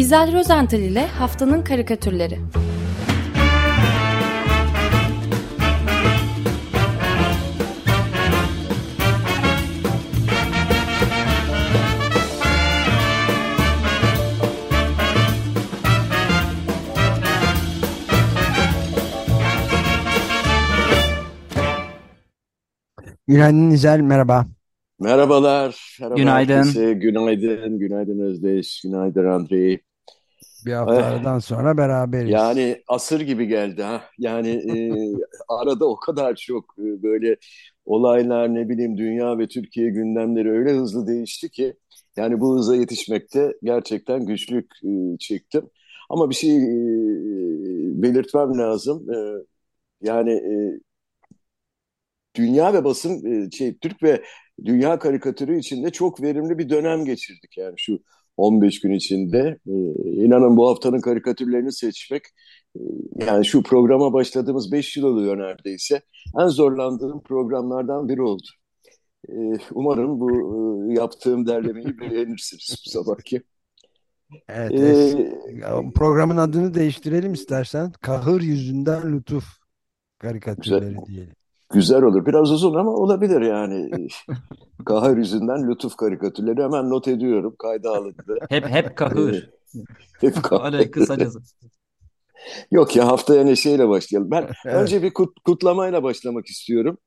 İzel Rozental ile Haftanın Karikatürleri Günaydın İzel, merhaba. Merhabalar, merhaba Günaydın. herkese. Günaydın, günaydın Özdeş, günaydın Andrei. Bir hafta Eh, aradan sonra beraberiz. yani asır gibi geldi ha. Yani e, arada o kadar çok e, böyle olaylar ne bileyim dünya ve Türkiye gündemleri öyle hızlı değişti ki yani bu hıza yetişmekte gerçekten güçlük e, çektim. Ama bir şey e, belirtmem lazım. E, yani e, dünya ve basın e, şey Türk ve dünya karikatürü içinde çok verimli bir dönem geçirdik yani şu 15 gün içinde. E, inanın bu haftanın karikatürlerini seçmek e, yani şu programa başladığımız 5 yıl oluyor neredeyse. En zorlandığım programlardan biri oldu. E, umarım bu e, yaptığım derlemeyi beğenirsiniz bu sabahki. Evet, E, es- programın adını değiştirelim istersen. Kahır yüzünden lütuf güzel, karikatürleri diyelim. Güzel olur. Biraz uzun ama olabilir yani. Kahır yüzünden lütuf karikatürleri hemen not ediyorum. Kayda alındı. Hep hep E, kahır. hep kahır. Kısacası. Yok ya haftaya neşeyle başlayalım. Ben Evet, önce bir kut- kutlamayla başlamak istiyorum.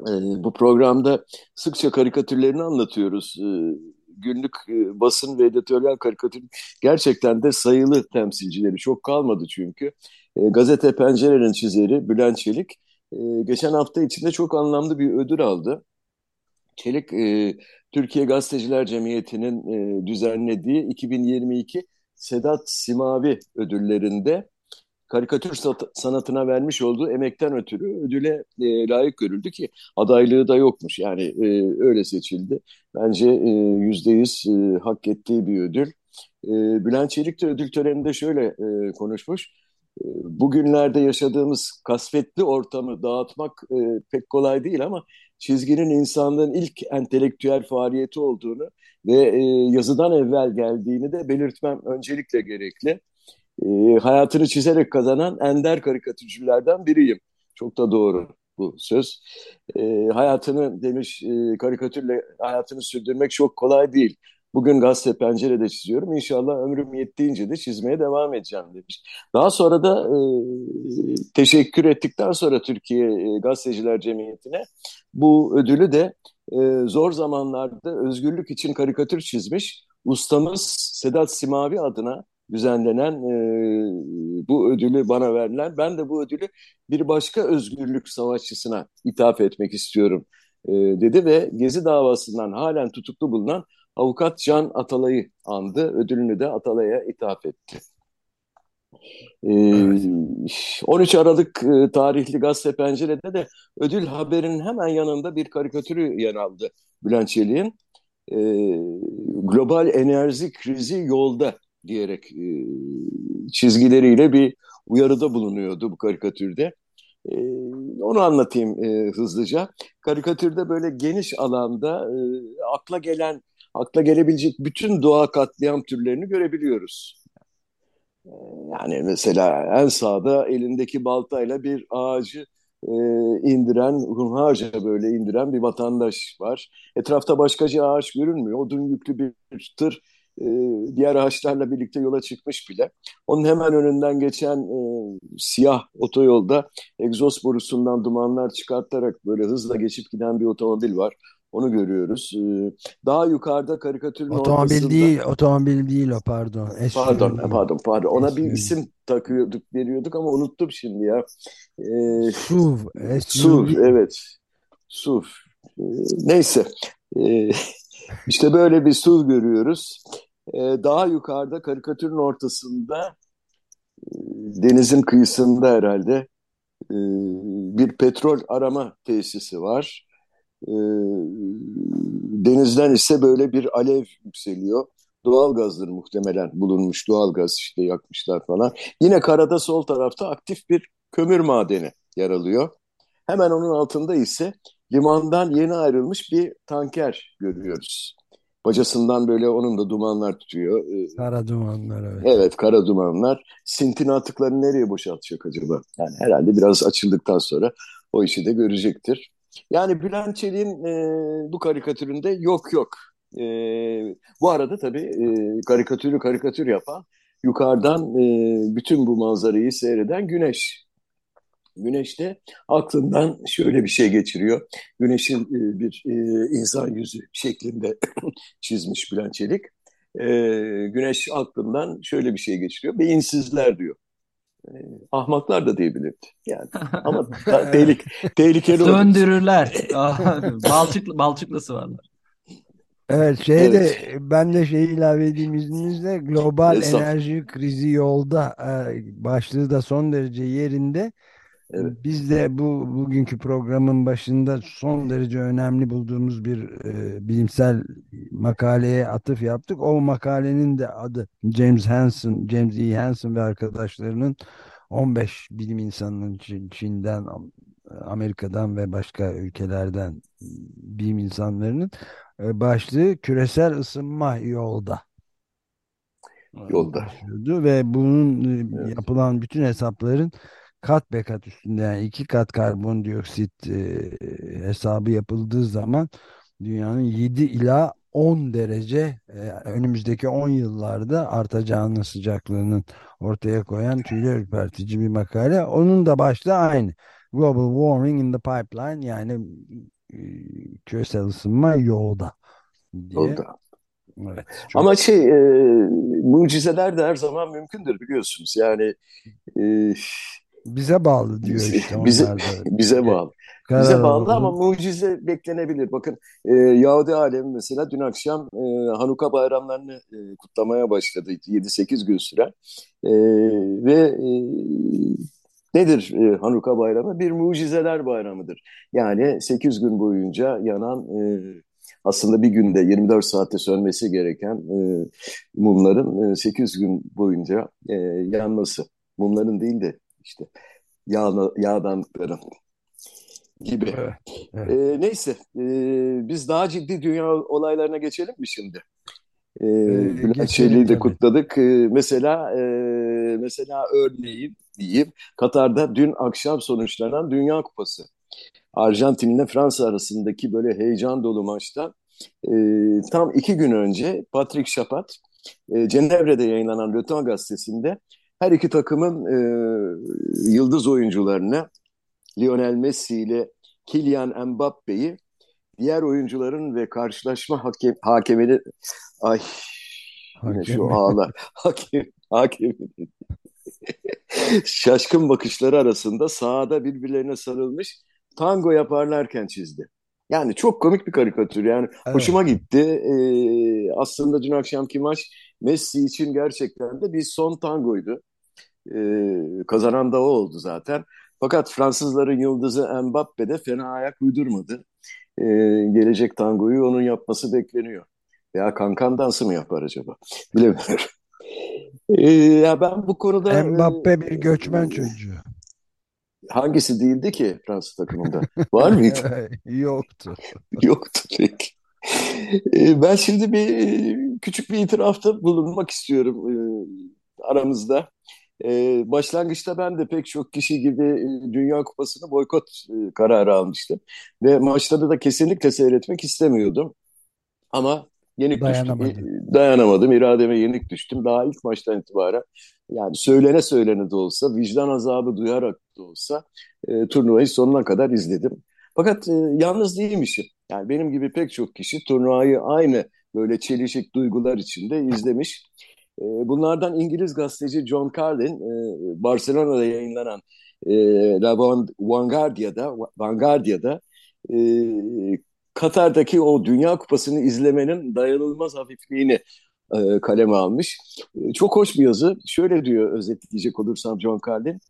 Ee, bu programda sıkça karikatürlerini anlatıyoruz. Ee, günlük e, basın ve editoryal karikatür gerçekten de sayılı temsilcileri çok kalmadı çünkü. Ee, Gazete Pencere'nin çizeri Bülent Çelik e, geçen hafta içinde çok anlamlı bir ödül aldı. Çelik, e, Türkiye Gazeteciler Cemiyeti'nin e, düzenlediği 2022 Sedat Simavi ödüllerinde karikatür sanatına vermiş olduğu emekten ötürü ödüle e, layık görüldü ki adaylığı da yokmuş. Yani öyle seçildi. Bence yüzde yüz hak ettiği bir ödül. Bülent Çelik de ödül töreninde şöyle konuşmuş. Bugünlerde yaşadığımız kasvetli ortamı dağıtmak e, pek kolay değil ama çizginin insanlığın ilk entelektüel faaliyeti olduğunu ve e, yazıdan evvel geldiğini de belirtmem öncelikle gerekli e, hayatını çizerek kazanan ender karikatürcülerden biriyim. Çok da doğru bu söz. E, hayatını demiş e, karikatürle hayatını sürdürmek çok kolay değil. Bugün gazete pencerede çiziyorum. İnşallah ömrüm yettiğince de çizmeye devam edeceğim demiş. Daha sonra da e, teşekkür ettikten sonra Türkiye e, Gazeteciler Cemiyeti'ne bu ödülü de e, zor zamanlarda özgürlük için karikatür çizmiş ustamız Sedat Simavi adına düzenlenen e, bu ödülü bana verilen ben de bu ödülü bir başka özgürlük savaşçısına ithaf etmek istiyorum e, dedi ve Gezi davasından halen tutuklu bulunan avukat Can Atalay'ı andı. Ödülünü de Atalay'a ithaf etti. E, evet. 13 Aralık e, tarihli Gazete Pencere'de de ödül haberinin hemen yanında bir karikatürü yer aldı Bülent Çelik'in. E, global enerji krizi yolda diyerek e, çizgileriyle bir uyarıda bulunuyordu bu karikatürde. E, onu anlatayım e, hızlıca. Karikatürde böyle geniş alanda e, akla gelen, akla gelebilecek bütün doğa katliam türlerini görebiliyoruz. E, Yani mesela en sağda elindeki baltayla bir ağacı e, indiren, hunharca böyle indiren bir vatandaş var. Etrafta başkaca ağaç görünmüyor. Odun yüklü bir tır e, diğer ağaçlarla birlikte yola çıkmış bile. Onun hemen önünden geçen e, siyah otoyolda egzoz borusundan dumanlar çıkartarak böyle hızla geçip giden bir otomobil var. Onu görüyoruz. E, daha yukarıda karikatürün Otomobil ortasında değil, otomobil değil o pardon. Pardon, SUV. pardon, pardon. Ona bir SUV. isim takıyorduk, veriyorduk ama unuttum şimdi ya. Ee, SUV, SUV, SUV. evet. SUV. Ee, neyse. Ee, işte böyle bir SUV görüyoruz. Ee, daha yukarıda karikatürün ortasında e, denizin kıyısında herhalde e, bir petrol arama tesisi var. Ee, denizden ise böyle bir alev yükseliyor. Doğalgazdır muhtemelen bulunmuş. Doğalgaz işte yakmışlar falan. Yine karada sol tarafta aktif bir kömür madeni yer alıyor. Hemen onun altında ise limandan yeni ayrılmış bir tanker görüyoruz. Bacasından böyle onun da dumanlar tutuyor. Ee, Kara dumanlar evet. Evet, kara dumanlar. Sintin atıklarını nereye boşaltacak acaba? Yani herhalde biraz açıldıktan sonra o işi de görecektir. Yani Bülent Çelik'in e, bu karikatüründe yok yok. E, bu arada tabii e, karikatürü karikatür yapan yukarıdan e, bütün bu manzarayı seyreden Güneş. Güneş de aklından şöyle bir şey geçiriyor. Güneşin e, bir e, insan yüzü şeklinde çizmiş Bülent Çelik. E, güneş aklından şöyle bir şey geçiriyor. Beyinsizler diyor. E, ahmaklar da diyebilirdi. Yani ama tehlike, tehlikeli olur. Söndürürler. Balçık, balçıklısı varlar. Evet şey de ben de şey ilave edeyim izninizle global enerji krizi yolda başlığı da son derece yerinde. Evet. Biz de bu bugünkü programın başında son derece önemli bulduğumuz bir e, bilimsel makaleye atıf yaptık. O makalenin de adı James Hansen, James E. Hansen ve arkadaşlarının 15 bilim insanının Çin- Çin'den, Amerika'dan ve başka ülkelerden bilim insanlarının e, başlığı küresel ısınma yolda. Yolda. ve bunun e, Evet. yapılan bütün hesapların kat be kat üstünde yani iki kat karbondioksit e, hesabı yapıldığı zaman dünyanın 7 ila 10 derece e, önümüzdeki 10 yıllarda artacağının sıcaklığının ortaya koyan tüyler ürpertici bir makale. Onun da başlığı aynı. Global Warming in the Pipeline yani e, küresel ısınma yolda diye. Yolda. Evet, çok Ama şey e, mucizeler de her zaman mümkündür biliyorsunuz. Yani e, bize bağlı diyor işte bize bize bağlı. Karar Bize bağlı alalım. ama mucize beklenebilir. Bakın e, Yahudi alemi mesela dün akşam e, Hanuka bayramlarını e, kutlamaya başladı. 7-8 gün süren. E, ve e, nedir e, Hanuka bayramı? Bir mucizeler bayramıdır. Yani 8 gün boyunca yanan e, aslında bir günde 24 saatte sönmesi gereken e, mumların e, 8 gün boyunca e, yanması. Mumların değil de işte yağ, yağdanlıkların gibi. Evet, evet. E, neyse, e, biz daha ciddi dünya olaylarına geçelim mi şimdi? E, Bülent Çelik'i de kutladık. E, mesela e, mesela örneğin diyeyim Katar'da dün akşam sonuçlanan Dünya Kupası. Arjantin ile Fransa arasındaki böyle heyecan dolu maçta e, tam iki gün önce Patrick Chapat e, Cenevre'de yayınlanan Le Temps gazetesinde her iki takımın e, yıldız oyuncularını Lionel Messi ile Kylian Mbappe'yi diğer oyuncuların ve karşılaşma hakem, hakemini ay yine şu ağlar hakem, hakemin şaşkın bakışları arasında sahada birbirlerine sarılmış tango yaparlarken çizdi. Yani çok komik bir karikatür. Yani Evet. hoşuma gitti. Ee, aslında dün akşamki maç Messi için gerçekten de bir son tangoydu. Ee, kazanan da o oldu zaten. Fakat Fransızların yıldızı Mbappe de fena ayak uydurmadı. Ee, gelecek tangoyu onun yapması bekleniyor. Veya kankan dansı mı yapar acaba? Bilemiyorum. Ee, ya ben bu konuda Mbappe bir e, göçmen çocuğu. hangisi değildi ki Fransız takımında? Var mıydı? Yoktu. Yoktu peki. Ee, ben şimdi bir küçük bir itirafta bulunmak istiyorum e, aramızda. Ee, başlangıçta ben de pek çok kişi gibi e, Dünya Kupası'nı boykot e, kararı almıştım. Ve maçları da kesinlikle seyretmek istemiyordum. Ama yenik düştüm. Dayanamadın. Dayanamadım. irademe yenik düştüm. Daha ilk maçtan itibaren yani söylene söylene de olsa, vicdan azabı duyarak da olsa e, turnuvayı sonuna kadar izledim. Fakat e, yalnız değilmişim. Yani benim gibi pek çok kişi turnuvayı aynı böyle çelişik duygular içinde izlemiş. E, bunlardan İngiliz gazeteci John Carlin, e, Barcelona'da yayınlanan e, La Vanguardia'da, Vanguardia'da e, Katar'daki o Dünya Kupası'nı izlemenin dayanılmaz hafifliğini e, kaleme almış. Çok hoş bir yazı. Şöyle diyor özetleyecek olursam John Carlin.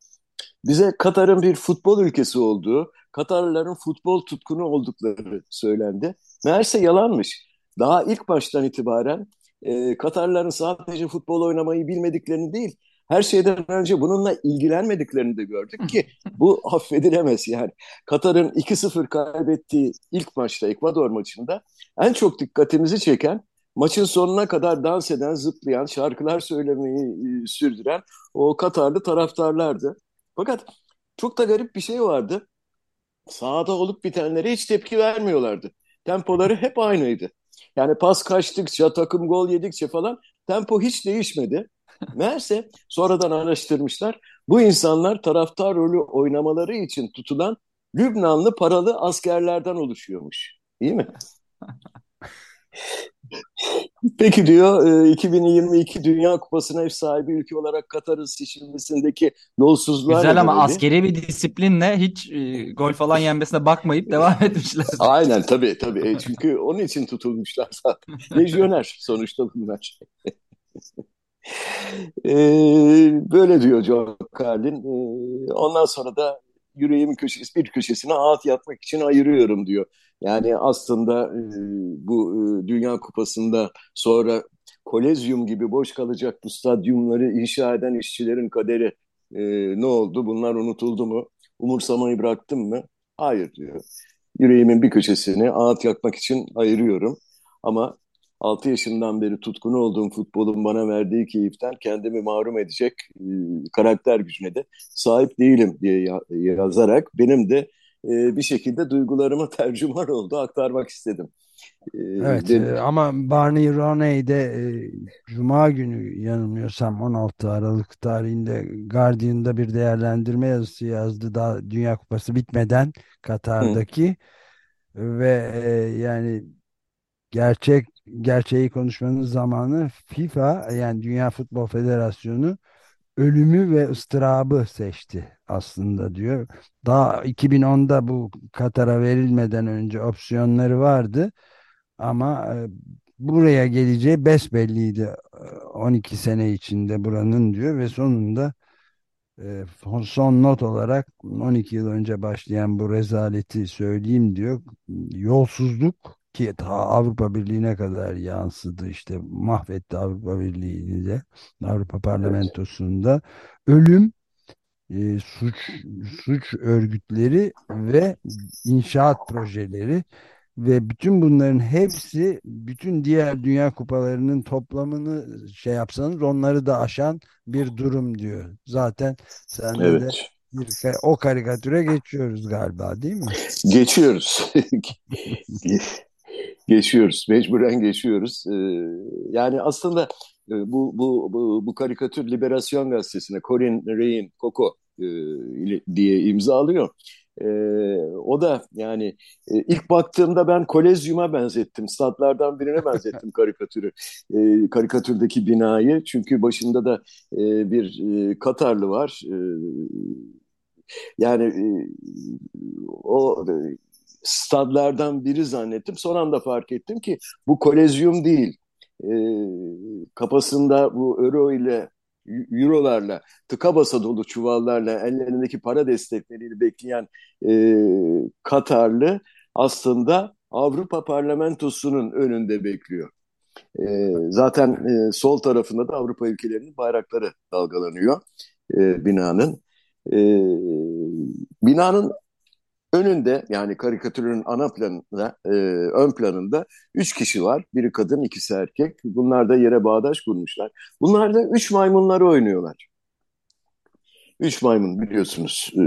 Bize Katar'ın bir futbol ülkesi olduğu, Katarlıların futbol tutkunu oldukları söylendi. Meğerse yalanmış. Daha ilk baştan itibaren e, Katarlıların sadece futbol oynamayı bilmediklerini değil, her şeyden önce bununla ilgilenmediklerini de gördük ki bu affedilemez yani. Katar'ın 2-0 kaybettiği ilk maçta Ekvador maçında en çok dikkatimizi çeken maçın sonuna kadar dans eden, zıplayan, şarkılar söylemeyi e, sürdüren o Katarlı taraftarlardı. Fakat çok da garip bir şey vardı. Sahada olup bitenlere hiç tepki vermiyorlardı. Tempoları hep aynıydı. Yani pas kaçtıkça, takım gol yedikçe falan tempo hiç değişmedi. Meğerse sonradan araştırmışlar. Bu insanlar taraftar rolü oynamaları için tutulan Lübnanlı paralı askerlerden oluşuyormuş. İyi mi? Peki diyor 2022 e, Dünya Kupası'na ev sahibi ülke olarak Katar'ın seçilmesindeki yolsuzluğa Güzel ama askeri bir disiplinle hiç e, gol falan yenmesine bakmayıp devam etmişler. Aynen tabii tabii. E, çünkü onun için tutulmuşlar zaten. Lejyoner sonuçta bunlar. e, böyle diyor John Carlin. E, ondan sonra da yüreğimin köşesi, bir köşesine ağıt yapmak için ayırıyorum diyor. Yani aslında bu Dünya Kupası'nda sonra Kolezyum gibi boş kalacak bu stadyumları inşa eden işçilerin kaderi ne oldu? Bunlar unutuldu mu? Umursamayı bıraktım mı? Hayır diyor. Yüreğimin bir köşesini ağıt yakmak için ayırıyorum. Ama 6 yaşından beri tutkun olduğum futbolun bana verdiği keyiften kendimi mahrum edecek e, karakter gücüne de sahip değilim diye ya, yazarak benim de e, bir şekilde duygularıma tercüman oldu aktarmak istedim. E, evet de, ama Barney Roney de e, Cuma günü yanılmıyorsam 16 Aralık tarihinde Guardian'da bir değerlendirme yazısı yazdı daha Dünya Kupası bitmeden Katar'daki hı. ve e, yani gerçek gerçeği konuşmanın zamanı FIFA yani Dünya Futbol Federasyonu ölümü ve ıstırabı seçti aslında diyor. Daha 2010'da bu Katar'a verilmeden önce opsiyonları vardı ama e, buraya geleceği besbelliydi 12 e, sene içinde buranın diyor ve sonunda e, son not olarak 12 yıl önce başlayan bu rezaleti söyleyeyim diyor. Yolsuzluk ki ta Avrupa Birliği'ne kadar yansıdı işte mahvetti Avrupa Birliği'ni de Avrupa Parlamentosu'nda ölüm e, suç suç örgütleri ve inşaat projeleri ve bütün bunların hepsi bütün diğer dünya kupalarının toplamını şey yapsanız onları da aşan bir durum diyor. Zaten sen evet. de bir, o karikatüre geçiyoruz galiba değil mi? Geçiyoruz. geçiyoruz. Mecburen geçiyoruz. Ee, yani aslında e, bu, bu, bu, bu karikatür Liberasyon Gazetesi'ne Corin Ray'in Coco e, diye imza alıyor. E, o da yani e, ilk baktığımda ben Kolezyum'a benzettim. Statlardan birine benzettim karikatürü. E, karikatürdeki binayı. Çünkü başında da e, bir e, Katarlı var. E, yani e, o e, stadlardan biri zannettim. Son anda fark ettim ki bu kolezyum değil. E, kafasında bu euro ile eurolarla tıka basa dolu çuvallarla ellerindeki para destekleriyle bekleyen e, Katarlı aslında Avrupa Parlamentosu'nun önünde bekliyor. E, zaten e, sol tarafında da Avrupa ülkelerinin bayrakları dalgalanıyor e, binanın. E, binanın Önünde yani karikatürün ana planında, e, ön planında üç kişi var. Biri kadın, ikisi erkek. Bunlar da yere bağdaş kurmuşlar. Bunlar da üç maymunları oynuyorlar. Üç maymun biliyorsunuz. E,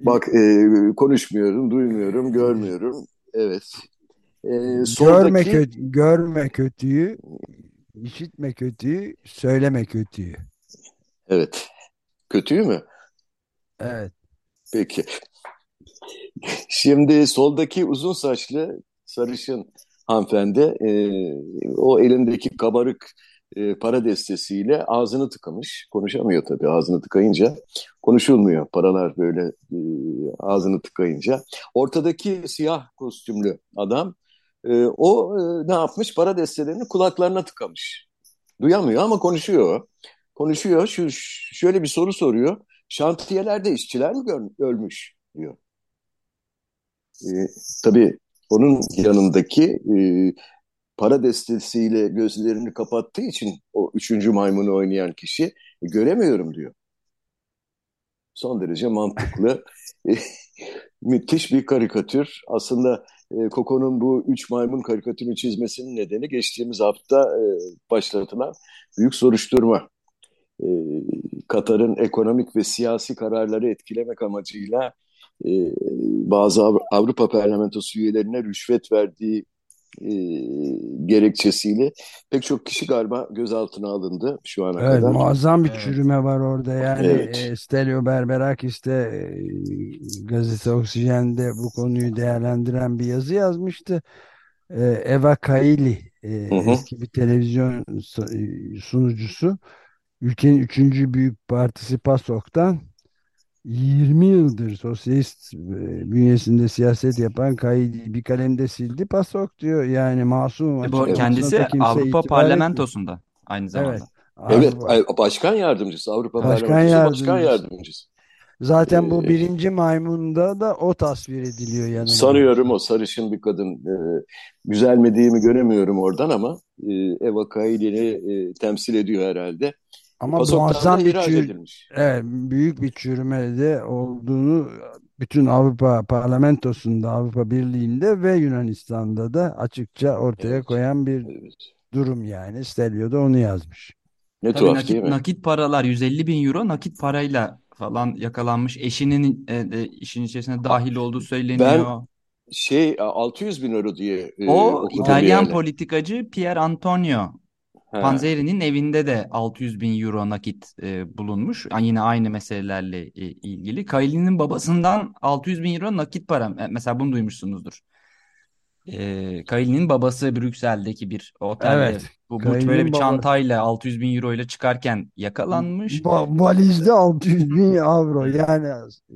bak e, konuşmuyorum, duymuyorum, görmüyorum. Evet. E, soldaki... Görme, kötü, görme kötüyü, işitme kötüyü, söyleme kötüyü. Evet. Kötüyü mü? Evet. Peki. Şimdi soldaki uzun saçlı sarışın hanımefendi e, o elindeki kabarık e, para destesiyle ağzını tıkamış. Konuşamıyor tabii ağzını tıkayınca. Konuşulmuyor paralar böyle e, ağzını tıkayınca. Ortadaki siyah kostümlü adam e, o e, ne yapmış? Para destelerini kulaklarına tıkamış. Duyamıyor ama konuşuyor. Konuşuyor. Şu, şöyle bir soru soruyor. Şantiyelerde işçiler mi ölmüş diyor. E, tabii onun yanındaki e, para destesiyle gözlerini kapattığı için o üçüncü maymunu oynayan kişi e, göremiyorum diyor. Son derece mantıklı. müthiş bir karikatür. Aslında e, Coco'nun bu üç maymun karikatürünü çizmesinin nedeni geçtiğimiz hafta e, başlatılan büyük soruşturma. E, Katar'ın ekonomik ve siyasi kararları etkilemek amacıyla e, bazı Avrupa Parlamentosu üyelerine rüşvet verdiği e, gerekçesiyle pek çok kişi galiba gözaltına alındı şu ana Evet, kadar. muazzam bir Evet. çürüme var orada. Yani Evet. e, Stelio Berberakis de e, gazete Oksijen'de bu konuyu değerlendiren bir yazı yazmıştı. E, Eva Kaili e, Hı hı. eski bir televizyon su- sunucusu ülkenin üçüncü büyük partisi PASOK'tan 20 yıldır sosyalist e, bünyesinde siyaset yapan Kaili bir kalemde sildi PASOK diyor. Yani masum E, bu kendisi Avrupa itibar etmiyor. Parlamentosunda aynı Evet. zamanda. Evet, Avrupa ay- başkan yardımcısı, Avrupa Başkan Parlamentosu başkan yardımcısı. yardımcısı. Zaten bu Ee, birinci maymunda da o tasvir ediliyor yanılmıyorsam. Sanıyorum o sarışın bir kadın. Ee, güzel mi değil mi göremiyorum oradan ama e, Eva Kaili'ni e, temsil ediyor herhalde. Ama muazzam bir çür edilmiş. evet, büyük bir çürüme de olduğunu bütün Avrupa Parlamentosu'nda, Avrupa Birliği'nde ve Yunanistan'da da açıkça ortaya Evet, koyan bir evet. durum yani. Stelio da onu yazmış. Ne Tabii tuhaf nakit değil mi? nakit paralar 150 bin euro nakit parayla falan yakalanmış. Eşinin e, de işin içerisine dahil olduğu Ben söyleniyor. şey 600 bin euro diye e, O İtalyan yerde. politikacı Pier Antonio He. Panzeri'nin evinde de 600 bin euro nakit e, bulunmuş. Yani Yine aynı meselelerle e, ilgili. Kylie'nin babasından 600 bin euro nakit para. E, Mesela bunu duymuşsunuzdur. E, Kylie'nin babası Brüksel'deki bir otelde Evet. bu, bu böyle bir çantayla 600 bin euro ile çıkarken yakalanmış. Va- valizde 600 bin avro yani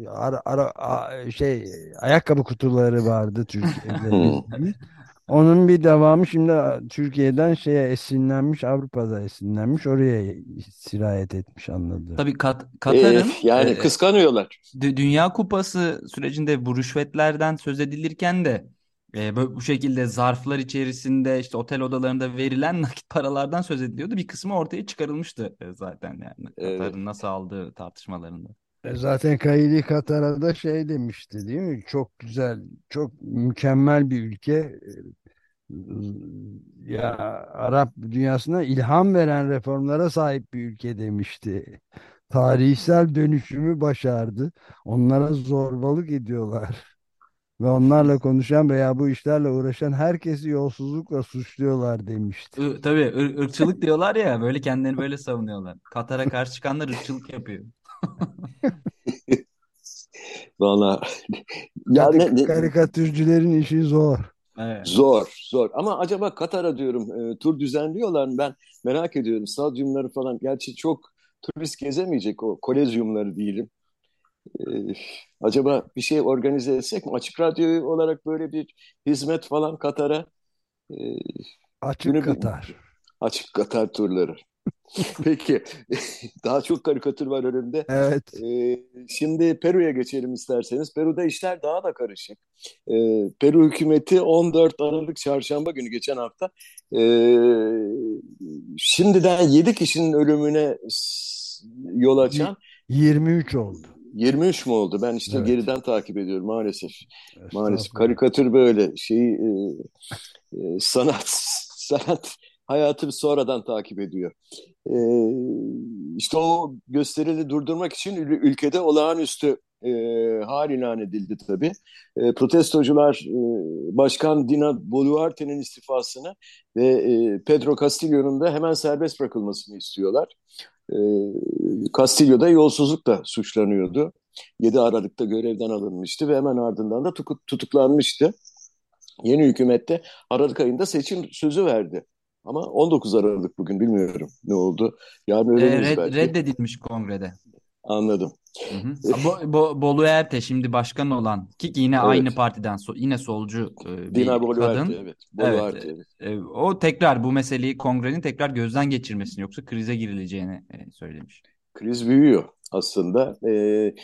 ara, ara, a- şey ayakkabı kutuları vardı Türkiye'de. Onun bir devamı şimdi Türkiye'den şeye esinlenmiş Avrupa'da esinlenmiş oraya sirayet etmiş anladım. Tabii Kat- E, Katar'ın yani e, kıskanıyorlar. Dü- Dünya Kupası sürecinde bu rüşvetlerden söz edilirken de e, bu şekilde zarflar içerisinde işte otel odalarında verilen nakit paralardan söz ediliyordu. Bir kısmı ortaya çıkarılmıştı zaten yani Evet. Katar'ın nasıl aldığı tartışmalarında. E Zaten Kayili Katar'a da şey demişti değil mi? Çok güzel, çok mükemmel bir ülke. Ya Arap dünyasına ilham veren reformlara sahip bir ülke demişti. Tarihsel dönüşümü başardı. Onlara zorbalık ediyorlar. Ve onlarla konuşan veya bu işlerle uğraşan herkesi yolsuzlukla suçluyorlar demişti. Tabii ır- ırkçılık diyorlar ya böyle kendilerini böyle savunuyorlar. Katar'a karşı çıkanlar ırkçılık yapıyor. Valla ya Kadı- ne, ne- Karikatürcülerin işi zor. Evet. zor zor ama acaba Katar'a diyorum e, tur düzenliyorlar mı ben merak ediyorum stadyumları falan gerçi çok turist gezemeyecek o kolezyumları diyelim. E, acaba bir şey organize etsek mi açık radyo olarak böyle bir hizmet falan Katar'a e, Açık günü Katar. açık Katar turları. Peki daha çok karikatür var önümde. Evet. Ee, şimdi Peru'ya geçelim isterseniz. Peru'da işler daha da karışık. Ee, Peru hükümeti 14 Aralık Çarşamba günü geçen hafta ee, şimdiden 7 kişinin ölümüne yol açan 23 oldu. 23 mu oldu? Ben işte Evet. geriden takip ediyorum maalesef. Maalesef karikatür böyle şeyi e, e, sanat sanat hayatı sonradan takip ediyor. E, işte o gösterili durdurmak için ül- ülkede olağanüstü e, hal ilan edildi tabii. E, protestocular e, Başkan Dina Boluarte'nin istifasını ve e, Pedro Castillo'nun da hemen serbest bırakılmasını istiyorlar. E, Castillo da yolsuzlukla suçlanıyordu. 7 Aralık'ta görevden alınmıştı ve hemen ardından da tutuk- tutuklanmıştı. Yeni hükümette Aralık ayında seçim sözü verdi. Ama 19 Aralık bugün bilmiyorum ne oldu. Yarın E, öğreniriz red- belki. reddedilmiş kongrede. Anladım. Hı hı. Bo- Bo- Bolu Erte şimdi başkan olan ki yine Evet. aynı partiden so- yine solcu e, bir Boluarte kadın. evet. Evet, Boluarte evet. e, o tekrar bu meseleyi kongrenin tekrar gözden geçirmesini yoksa krize girileceğini e, söylemiş. Kriz büyüyor aslında. Ee,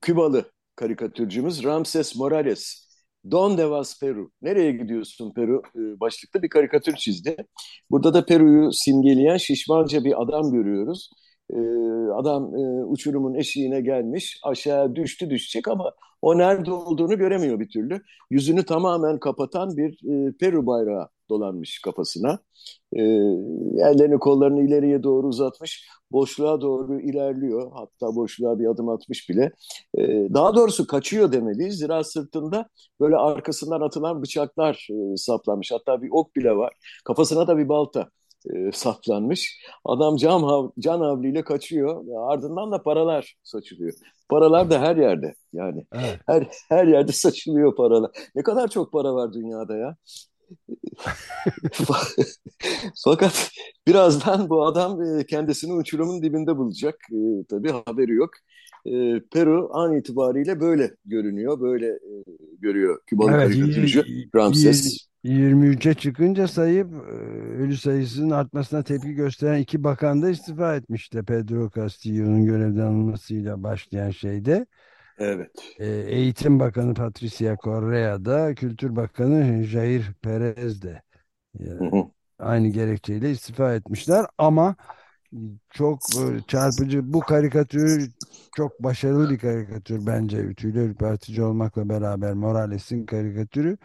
Kübalı karikatürcümüz Ramses Morales. Donde vas Peru? Nereye gidiyorsun Peru? Ee, başlıklı bir karikatür çizdi. Burada da Peru'yu simgeleyen şişmanca bir adam görüyoruz. E, adam e, uçurumun eşiğine gelmiş, aşağı düştü düşecek ama o nerede olduğunu göremiyor bir türlü. Yüzünü tamamen kapatan bir e, Peru bayrağı dolanmış kafasına. E, ellerini kollarını ileriye doğru uzatmış. Boşluğa doğru ilerliyor. Hatta boşluğa bir adım atmış bile. E, daha doğrusu kaçıyor demeliyiz. Zira sırtında böyle arkasından atılan bıçaklar e, saplanmış. Hatta bir ok bile var. Kafasına da bir balta e, saplanmış. Adam can, can havliyle kaçıyor. Ardından da paralar saçılıyor. Paralar da her yerde yani. Evet. Her, her yerde saçılıyor paralar. Ne kadar çok para var dünyada ya. Fakat birazdan bu adam e, kendisini uçurumun dibinde bulacak. E, tabii haberi yok. E, Peru an itibariyle böyle görünüyor, böyle görüyor Kübalı evet, karikatürcü Ramses. 23'e çıkınca sayıp ölü sayısının artmasına tepki gösteren iki bakan da istifa etmişti. Pedro Castillo'nun görevden alınmasıyla başlayan şeyde. Evet. E, Eğitim Bakanı Patricia Correa da Kültür Bakanı Jair Perez de yani aynı gerekçeyle istifa etmişler ama çok e, çarpıcı bu karikatür çok başarılı bir karikatür bence tüyler ürpertici olmakla beraber Morales'in karikatürü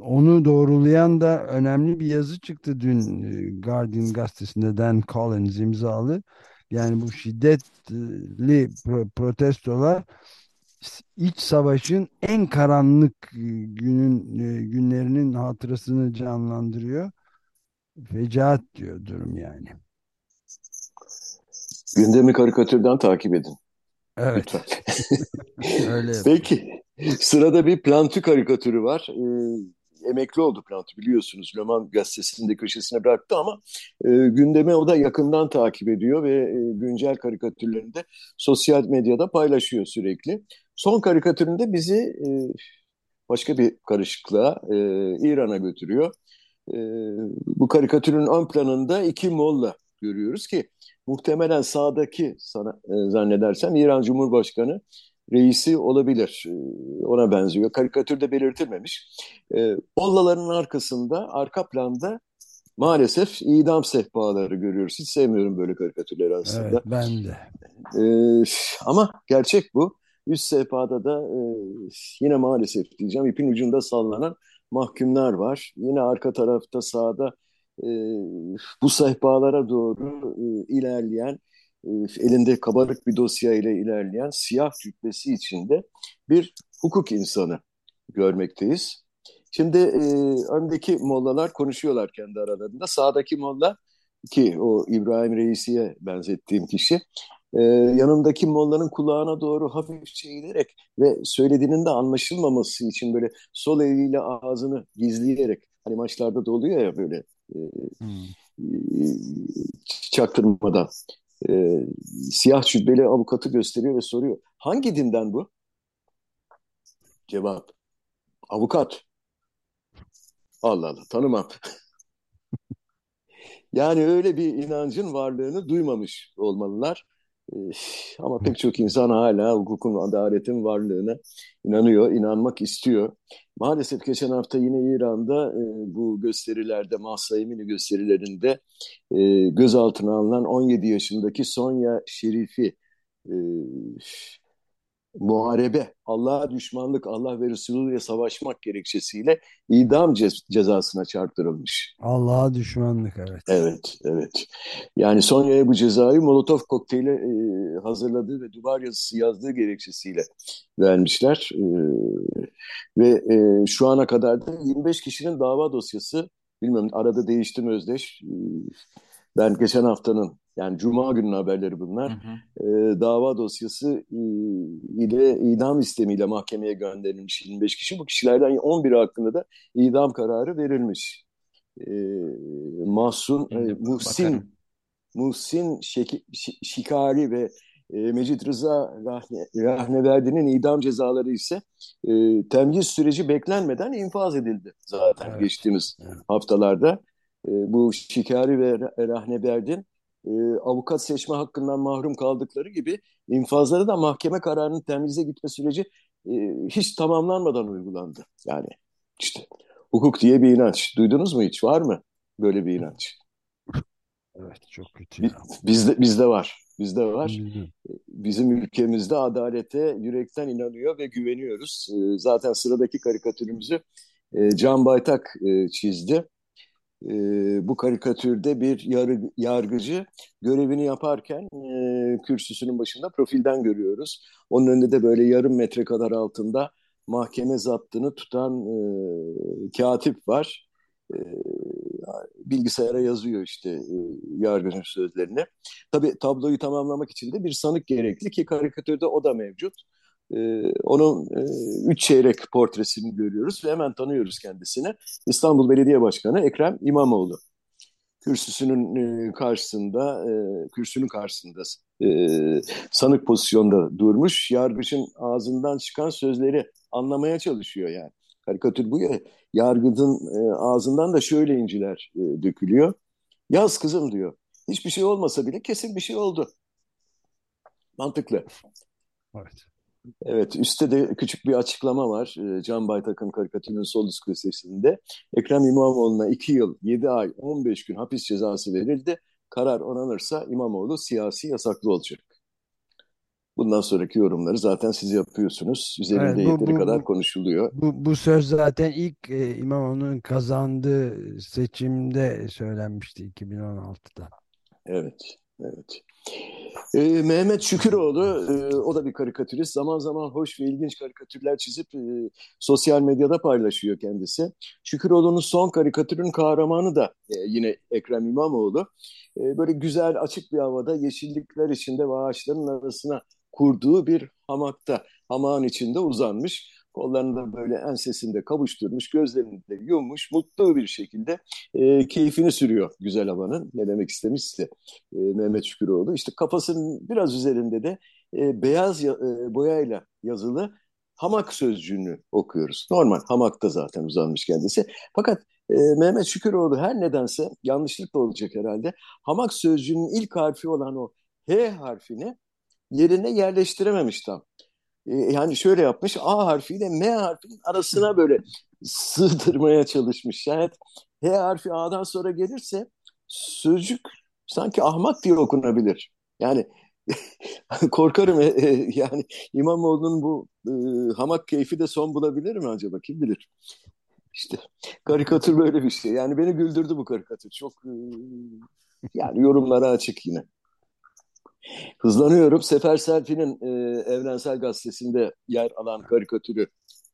onu doğrulayan da önemli bir yazı çıktı dün e, Guardian gazetesinde Dan Collins imzalı yani bu şiddetli protestolar iç savaşın en karanlık e, günün e, günlerinin hatırasını canlandırıyor. Fecaat diyor durum yani. Gündemi karikatürden takip edin. Evet. Öyle. Peki. Sırada bir plantı karikatürü var. Ee, emekli oldu plantı biliyorsunuz. Leman gazetesinde köşesine bıraktı ama e, gündemi o da yakından takip ediyor ve e, güncel karikatürlerini de sosyal medyada paylaşıyor sürekli. Son karikatüründe bizi e, başka bir karışıklığa e, İran'a götürüyor. E, bu karikatürün ön planında iki molla görüyoruz ki muhtemelen sağdaki sana e, zannedersem İran Cumhurbaşkanı reisi olabilir. E, ona benziyor. Karikatürde belirtilmemiş. E, mollaların arkasında, arka planda maalesef idam sehpaları görüyoruz. Hiç sevmiyorum böyle karikatürleri aslında. Evet, ben de. E, ama gerçek bu. Üst sehpada da e, yine maalesef diyeceğim ipin ucunda sallanan mahkumlar var. Yine arka tarafta sağda e, bu sehpalara doğru e, ilerleyen elinde kabarık bir dosya ile ilerleyen siyah cübbesi içinde bir hukuk insanı görmekteyiz. Şimdi e, öndeki mollalar konuşuyorlar kendi aralarında. Sağdaki molla ki o İbrahim Reisi'ye benzettiğim kişi e, yanındaki mollanın kulağına doğru hafifçe eğilerek ve söylediğinin de anlaşılmaması için böyle sol eliyle ağzını gizleyerek hani maçlarda da oluyor ya böyle e, hmm. e, çaktırmadan e, siyah cübbeli avukatı gösteriyor ve soruyor hangi dinden bu? Cevap avukat. Allah Allah tanımam. yani öyle bir inancın varlığını duymamış olmalılar. Ama pek çok insan hala hukukun, adaletin varlığına inanıyor, inanmak istiyor. Maalesef geçen hafta yine İran'da e, bu gösterilerde, Mahsa Emini gösterilerinde e, gözaltına alınan 17 yaşındaki Sonya Şerifi e, muharebe, Allah'a düşmanlık, Allah ve Resulü'yle savaşmak gerekçesiyle idam ce- cezasına çarptırılmış. Allah'a düşmanlık evet. Evet, evet. Yani Sonya'ya bu cezayı Molotov kokteyli e, hazırladığı ve duvar yazısı yazdığı gerekçesiyle vermişler. E, ve e, şu ana kadar da 25 kişinin dava dosyası, bilmiyorum arada değişti mi Özdeş? E, ben geçen haftanın yani Cuma günün haberleri bunlar. Hı hı. E, dava dosyası e, ile idam istemiyle mahkemeye gönderilmiş 25 kişi. Bu kişilerden 11 hakkında da idam kararı verilmiş. E, Mahsun, e, Muhsin, Muhsin Şeki, Şikari ve e, Mecit Rıza Rahne, Rahneverdi'nin idam cezaları ise e, temyiz süreci beklenmeden infaz edildi zaten evet. geçtiğimiz evet. haftalarda. E, bu Şikari ve Rahneverdi'nin e, avukat seçme hakkından mahrum kaldıkları gibi infazları da mahkeme kararının temyize gitme süreci e, hiç tamamlanmadan uygulandı. Yani işte hukuk diye bir inanç. Duydunuz mu hiç? Var mı böyle bir inanç? Evet çok kötü ya. Bizde, bizde var. bizde var. Bizim ülkemizde adalete yürekten inanıyor ve güveniyoruz. E, zaten sıradaki karikatürümüzü e, Can Baytak e, çizdi. E, bu karikatürde bir yargı, yargıcı görevini yaparken e, kürsüsünün başında profilden görüyoruz. Onun önünde de böyle yarım metre kadar altında mahkeme zaptını tutan e, katip var. E, bilgisayara yazıyor işte e, yargıcın sözlerini. Tabii tabloyu tamamlamak için de bir sanık gerekli ki karikatürde o da mevcut. E, onun e, üç çeyrek portresini görüyoruz ve hemen tanıyoruz kendisini. İstanbul Belediye Başkanı Ekrem İmamoğlu. Kürsüsünün e, karşısında, e, kürsünün karşısında e, sanık pozisyonda durmuş. Yargıçın ağzından çıkan sözleri anlamaya çalışıyor yani. Karikatür bu ya. Yargıcın e, ağzından da şöyle inciler e, dökülüyor. Yaz kızım diyor. Hiçbir şey olmasa bile kesin bir şey oldu. Mantıklı. Evet. Evet, üstte de küçük bir açıklama var. E, Can Baytak'ın karikatürünün sol köşesinde. Ekrem İmamoğlu'na 2 yıl, 7 ay, 15 gün hapis cezası verildi. Karar onanırsa İmamoğlu siyasi yasaklı olacak. Bundan sonraki yorumları zaten siz yapıyorsunuz. Üzerinde Evet, bu, yeteri bu, kadar konuşuluyor. bu, bu söz zaten ilk e, İmamoğlu'nun kazandığı seçimde söylenmişti 2016'da. Evet, evet. Ee, Mehmet Şüküroğlu, e, o da bir karikatürist. Zaman zaman hoş ve ilginç karikatürler çizip e, sosyal medyada paylaşıyor kendisi. Şüküroğlu'nun son karikatürün kahramanı da e, yine Ekrem İmamoğlu. E, böyle güzel, açık bir havada yeşillikler içinde ve ağaçların arasına kurduğu bir hamakta, hamağın içinde uzanmış. Kollarını da böyle ensesinde kavuşturmuş, gözlerini de yummuş, mutlu bir şekilde e, keyfini sürüyor güzel havanın. Ne demek istemişse e, Mehmet Şüküroğlu. İşte kafasının biraz üzerinde de e, beyaz ya, e, boyayla yazılı hamak sözcüğünü okuyoruz. Normal hamakta zaten uzanmış kendisi. Fakat e, Mehmet Şüküroğlu her nedense yanlışlıkla olacak herhalde. Hamak sözcüğünün ilk harfi olan o H harfini yerine yerleştirememiş tam. E, yani şöyle yapmış A harfiyle M harfinin arasına böyle sığdırmaya çalışmış. Şayet H harfi A'dan sonra gelirse sözcük sanki ahmak diye okunabilir. Yani korkarım e, e, yani İmamoğlu'nun bu e, hamak keyfi de son bulabilir mi acaba kim bilir. İşte karikatür böyle bir şey. Yani beni güldürdü bu karikatür. Çok e, yani yorumlara açık yine. Hızlanıyorum. Sefer Selfi'nin e, Evrensel Gazetesi'nde yer alan karikatürü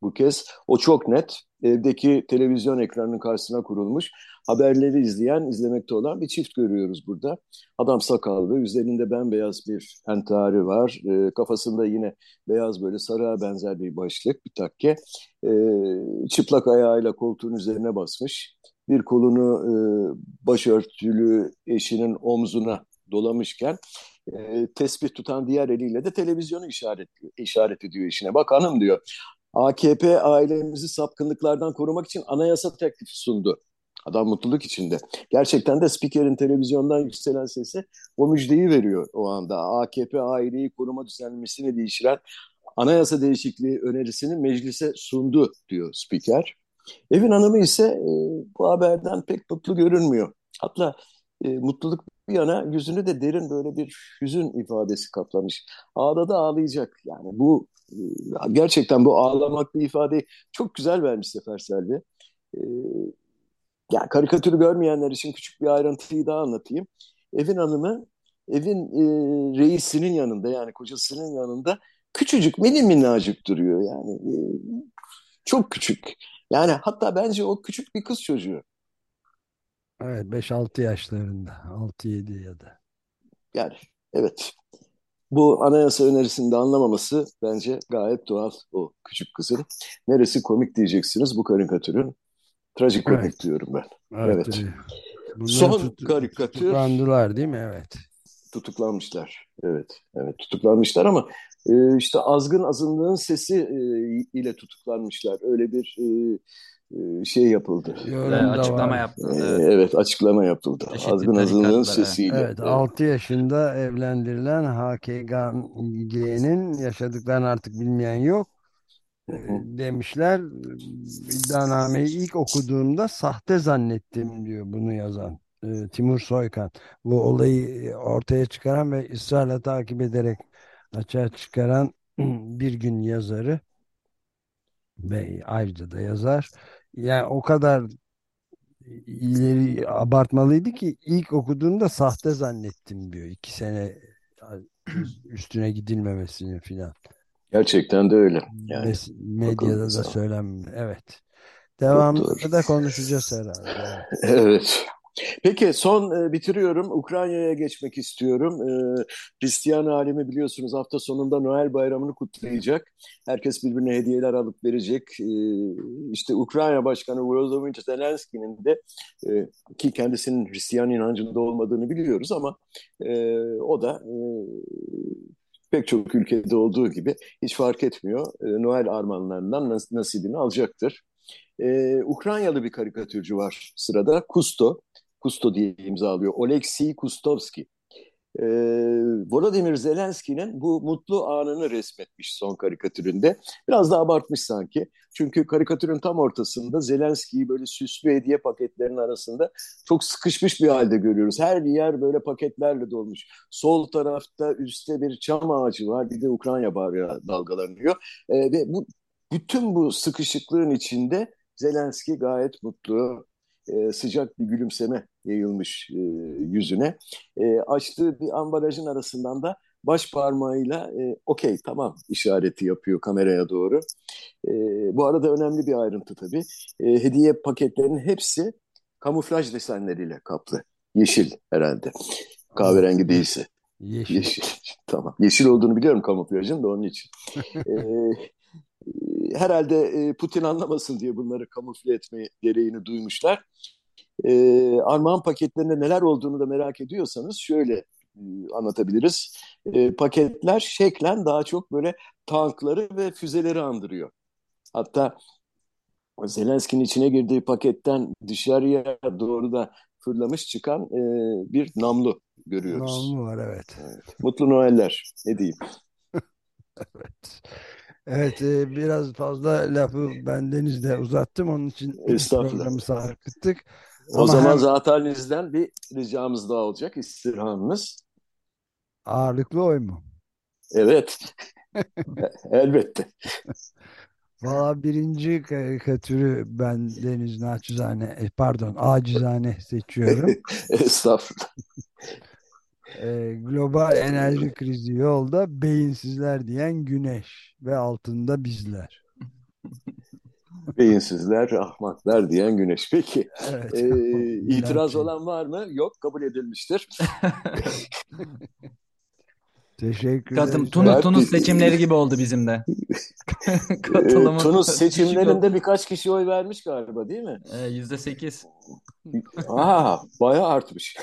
bu kez. O çok net. Evdeki televizyon ekranının karşısına kurulmuş. Haberleri izleyen, izlemekte olan bir çift görüyoruz burada. Adam sakallı, üzerinde bembeyaz bir entari var. E, kafasında yine beyaz böyle sarığa benzer bir başlık, bir takke. E, çıplak ayağıyla koltuğun üzerine basmış. Bir kolunu e, başörtülü eşinin omzuna dolamışken e, tespih tutan diğer eliyle de televizyonu işaret, işaret ediyor işine. Bak hanım diyor AKP ailemizi sapkınlıklardan korumak için anayasa teklifi sundu. Adam mutluluk içinde. Gerçekten de spikerin televizyondan yükselen sesi o müjdeyi veriyor o anda. AKP aileyi koruma düzenlemesini değiştiren anayasa değişikliği önerisini meclise sundu diyor spiker. Evin hanımı ise e, bu haberden pek mutlu görünmüyor. Hatta e, mutluluk bir yana yüzünü de derin böyle bir hüzün ifadesi kaplamış. Ağladı ağlayacak. Yani bu e, gerçekten bu ağlamak bir ifade çok güzel vermiş Sefer Selvi. E, yani karikatürü görmeyenler için küçük bir ayrıntıyı daha anlatayım. Evin hanımı evin e, reisinin yanında yani kocasının yanında küçücük mini minnacık duruyor yani. E, çok küçük. Yani hatta bence o küçük bir kız çocuğu. Evet 5-6 yaşlarında 6-7 ya da. Yani evet. Bu anayasa önerisinde anlamaması bence gayet doğal o küçük kızın. Neresi komik diyeceksiniz bu karikatürün. Trajikomik Evet. diyorum ben. Evet. Evet. Son tut- karikatür tutuklandılar değil mi? Evet. tutuklanmışlar. Evet, evet tutuklanmışlar ama e, işte azgın azınlığın sesi e, ile tutuklanmışlar. Öyle bir e, şey yapıldı. Yorum açıklama var. yaptı. E, Evet. evet açıklama yapıldı. Çeşitli Azgın azınlığın tarikatlara. sesiyle. Evet, Evet. 6 yaşında evlendirilen HKG'nin yaşadıklarını artık bilmeyen yok e, demişler. İddianameyi ilk okuduğumda sahte zannettim diyor bunu yazan. e, Timur Soykan bu olayı ortaya çıkaran ve ısrarla takip ederek açığa çıkaran bir gün yazarı ve ayrıca da yazar. Yani o kadar ileri abartmalıydı ki ilk okuduğumda sahte zannettim diyor. İki sene üstüne gidilmemesini filan. Gerçekten de öyle. Yani Mes- medyada da söylem. Evet. Devamında da konuşacağız herhalde. Evet. Peki son e, bitiriyorum. Ukrayna'ya geçmek istiyorum. E, Hristiyan alemi biliyorsunuz hafta sonunda Noel bayramını kutlayacak. Herkes birbirine hediyeler alıp verecek. E, işte Ukrayna Başkanı Volodymyr Zelenski'nin de e, ki kendisinin Hristiyan inancında olmadığını biliyoruz ama e, o da e, pek çok ülkede olduğu gibi hiç fark etmiyor. E, Noel armağanlarından nas nasibini alacaktır. Ee, Ukraynalı bir karikatürcü var sırada. Kusto. Kusto diye imzalıyor. Oleksiy Kustovski. Ee, Volodymyr Zelenski'nin bu mutlu anını resmetmiş son karikatüründe. Biraz da abartmış sanki. Çünkü karikatürün tam ortasında Zelenski'yi böyle süslü hediye paketlerinin arasında çok sıkışmış bir halde görüyoruz. Her yer böyle paketlerle dolmuş. Sol tarafta üstte bir çam ağacı var. Bir de Ukrayna bayrağı dalgalanıyor. Ee, ve bu bütün bu sıkışıklığın içinde Zelenski gayet mutlu, e, sıcak bir gülümseme yayılmış e, yüzüne. E, açtığı bir ambalajın arasından da baş parmağıyla e, okey tamam işareti yapıyor kameraya doğru. E, bu arada önemli bir ayrıntı tabii. E, hediye paketlerinin hepsi kamuflaj desenleriyle kaplı. Yeşil herhalde. Kahverengi değilse. Yeşil. Yeşil. tamam. Yeşil olduğunu biliyorum kamuflajın da onun için. e, herhalde Putin anlamasın diye bunları kamufle etme gereğini duymuşlar. E, armağan paketlerinde neler olduğunu da merak ediyorsanız şöyle e, anlatabiliriz. E, paketler şeklen daha çok böyle tankları ve füzeleri andırıyor. Hatta Zelenski'nin içine girdiği paketten dışarıya doğru da fırlamış çıkan e, bir namlu görüyoruz. Namlu var evet. Mutlu Noeller ne diyeyim. evet. Evet e, biraz fazla lafı ben denizde uzattım onun için programı sarkıttık. O Ama zaman hem... zaten bir ricamız daha olacak istirhamımız. Ağırlıklı oy mu? Evet. Elbette. Valla birinci karikatürü ben Deniz Naçizane, e, pardon acizane seçiyorum. Estağfurullah. E, global enerji krizi yolda beyinsizler diyen güneş ve altında bizler. Beyinsizler, ahmaklar diyen güneş. Peki. Evet, ee, itiraz olan var mı? Yok, kabul edilmiştir. Teşekkür ederim. Tunus, Tunus seçimleri gibi oldu bizim de. Katılımın Tunus seçimlerinde birkaç kişi oy vermiş galiba değil mi? Yüzde sekiz. Aa, bayağı artmış.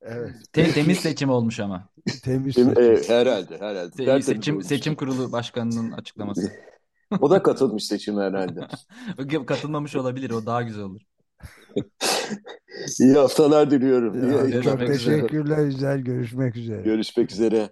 Evet. Tem temiz seçim olmuş ama. Temiz seçim. E, herhalde, herhalde. Se seçim seçim kurulu başkanının açıklaması. o da katılmış seçim herhalde. Katılmamış olabilir, o daha güzel olur. İyi haftalar diliyorum. Ya, İyi, çok teşekkürler, güzel görüşmek üzere. Görüşmek üzere.